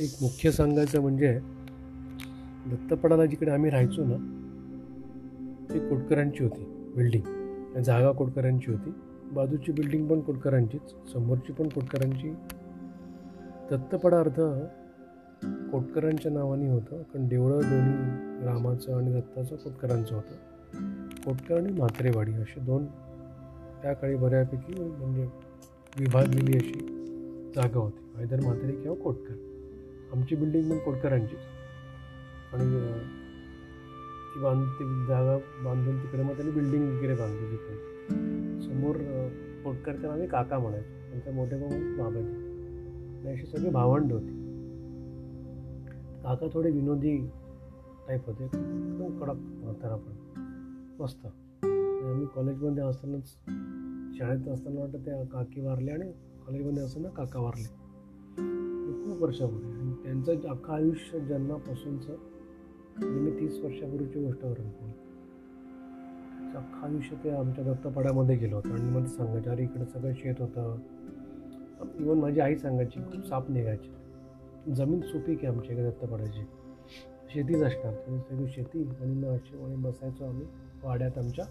एक मुख्य सांगायचं म्हणजे दत्तपडाला जिकडे आम्ही राहायचो ना ती कोटकरांची होती बिल्डिंग जागा कोटकरांची होती. बाजूची बिल्डिंग पण कोटकरांचीच समोरची पण कोटकरांची. दत्तपडा अर्थ कोटकरांच्या नावाने होतं कारण देवळं दोन्ही रामाचं आणि दत्ताचं कोटकरांचं होतं. कोटकर आणि म्हात्रेवाडी असे दोन त्या काळी बऱ्यापैकी म्हणजे विभागलेली अशी जागा होती. आयदर म्हात्रे किंवा कोटकर. आमची बिल्डिंग पण कोटकरांचीच. आणि ती बांध ती जागा बांधून तिकडे मग त्यांनी बिल्डिंग वगैरे बांधली तिकडे समोर पोटकर त्यांना आम्ही काका म्हणायचो. त्यांच्या मोठे भाऊ बाबाजी. अशी सगळी भावंड होती. काका थोडे विनोदी टाईप होते. एकदम कडक म्हातारा पण. मस्त. आम्ही कॉलेजमध्ये असतानाच शाळेत असताना वाटतं त्या काकी वारले आणि कॉलेजमध्ये असताना काका वारले. खूप वर्षापूर्वी. आमचं त्यांचं अख्खं आयुष्य जन्मापासूनचं म्हणजे मी तीस वर्षापूर्वीची गोष्ट करेन अख्खं आयुष्य ते आमच्या दत्तपाड्यामध्ये गेलो होतं आणि मध्ये सांगायचं अरे इकडं सगळं शेत होतं. इवन माझी आई सांगायची खूप साप निघायची. जमीन सुपीक आहे आमच्या इकडे दत्तपाड्याची? शेतीच असणार सगळी शेती आणि मग आणि बसायचो आम्ही वाड्यात आमच्या.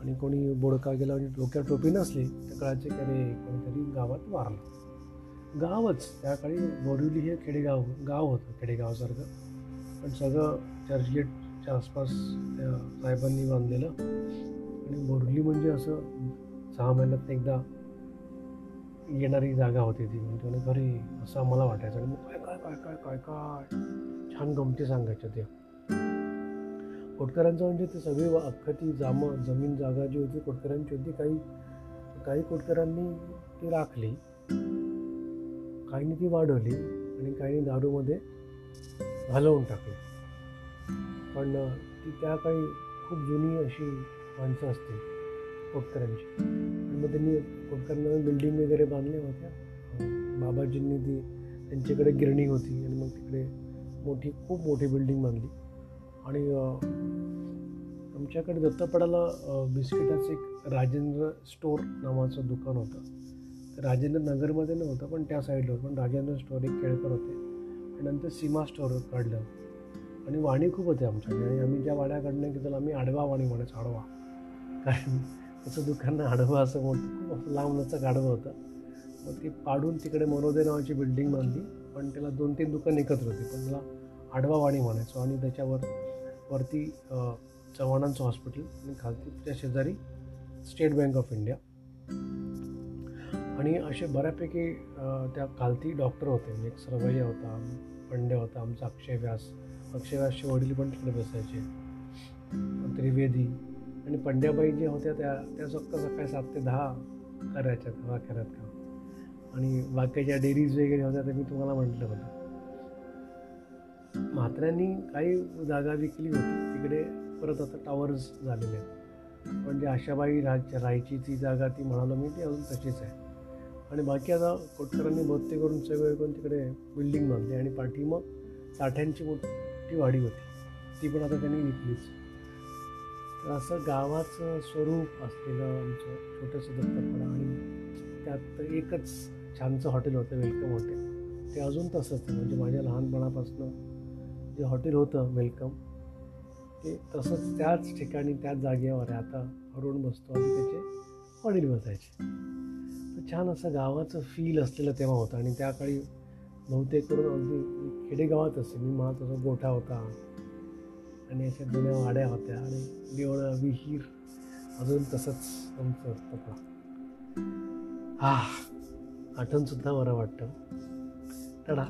आणि कोणी बोडका गेला म्हणजे डोक्यात टोपी नसली तर कळायचे की अरे कोणीतरी गावात वारलं. गावच. त्या काळी बोरिवली हे खेडेगाव गाव होतं खेडेगावासारखं पण सगळं चर्चगेटच्या आसपास त्या साहेबांनी बांधलेलं. आणि बोरिवली म्हणजे असं सहा महिन्यात एकदा येणारी जागा होती ती. म्हणजे घरी असं आम्हाला वाटायचं. आणि मग काय काय काय काय काय काय? छान गमती सांगायच्या त्या. कोटकरांचं म्हणजे ते सगळी अख्खं ती जाम जमीन जागा जी होती कोटकरांची होती काही काही कोटकरांनी ती राखली. काहींनी ती वाढवली आणि काहींनी दारूमध्ये घालवून टाकली. पण ती त्या काही खूप जुनी अशी माणसं असतील कोटकरांची. आणि मग त्यांनी कोटकरांना बिल्डिंग वगैरे बांधल्या होत्या. बाबाजींनी ती त्यांच्याकडे गिरणी होती आणि मग तिकडे मोठी खूप मोठी बिल्डिंग बांधली. आणि आमच्याकडे दत्तपडाला बिस्किटाचं एक राजेंद्र स्टोअर नावाचं दुकान होतं. राजेंद्र नगरमध्ये नव्हतं पण त्या साईडला होतं पण राजेंद्र स्टोअर एक केळकर होते. आणि नंतर सीमा स्टोअर काढलं. आणि वाणी खूप होते आमच्याकडे आणि आम्ही ज्या वाड्याकडनं घेतो आम्ही आडवा वाणी म्हणायचो आडवा. कारण त्याचं दुकान आडवा असं मोठं खूप असं लांब नचं आडवं होतं. मग ती पाडून तिकडे मनोदय नावाची बिल्डिंग बांधली. पण त्याला दोन तीन दुकान एकत्र होती. पण त्याला आडवा वाणी म्हणायचो. आणि त्याच्यावर वरती चव्हाणांचं हॉस्पिटल आणि खालती त्या शेजारी स्टेट बँक ऑफ इंडिया आणि असे बऱ्यापैकी त्या खालती डॉक्टर होते. म्हणजे एक सरवैया होता पंड्या होता आमचा अक्षय व्यास. अक्षय व्यासचे वडील पण तिकडे बसायचे. त्रिवेदी. आणि पंड्याबाई ज्या होत्या त्या त्या फक्त सकाळी सात ते दहा करायच्या दहा करत का आणि बाकीच्या डेअरीज वगैरे होत्या ते मी तुम्हाला म्हटलं होतं. म्हात्र्यांनी काही जागा विकली होती. तिकडे परत आता टावर्स झालेले आहेत. पण जे आशाबाई राहायची ती जागा ती म्हणालो मी ती अजून तशीच आहे. आणि बाकी आता कोटकरांनी भत्ते करून सगळे करून तिकडे बिल्डिंग बांधली आणि पाठी मग साठ्यांची मोठी वाडी होती. ती पण आता त्यांनी विकलीच. तर असं गावाचं स्वरूप असलेलं आमचं छोटंसं दत्तपडा आणि त्यात एकच छानचं हॉटेल होतं वेलकम हॉटेल. ते अजून तसंच म्हणजे माझ्या लहानपणापासून जे हॉटेल होतं वेलकम ते तसंच त्याच ठिकाणी त्याच जागेवर आहे. आता हरवून बसतो आणि त्याचे वडील बसायचे. छान असं गावाचं फील असलेलं तेव्हा होतं. आणि त्या काळी बहुतेक करून अगदी खेडेगावात असे. मी मला तसं गोठा होता. आणि अशा जुन्या वाड्या होत्या. आणि देवळं विहीर अजून तसंच आमचं असतं हा आठवणसुद्धा बरं वाटतं. तडा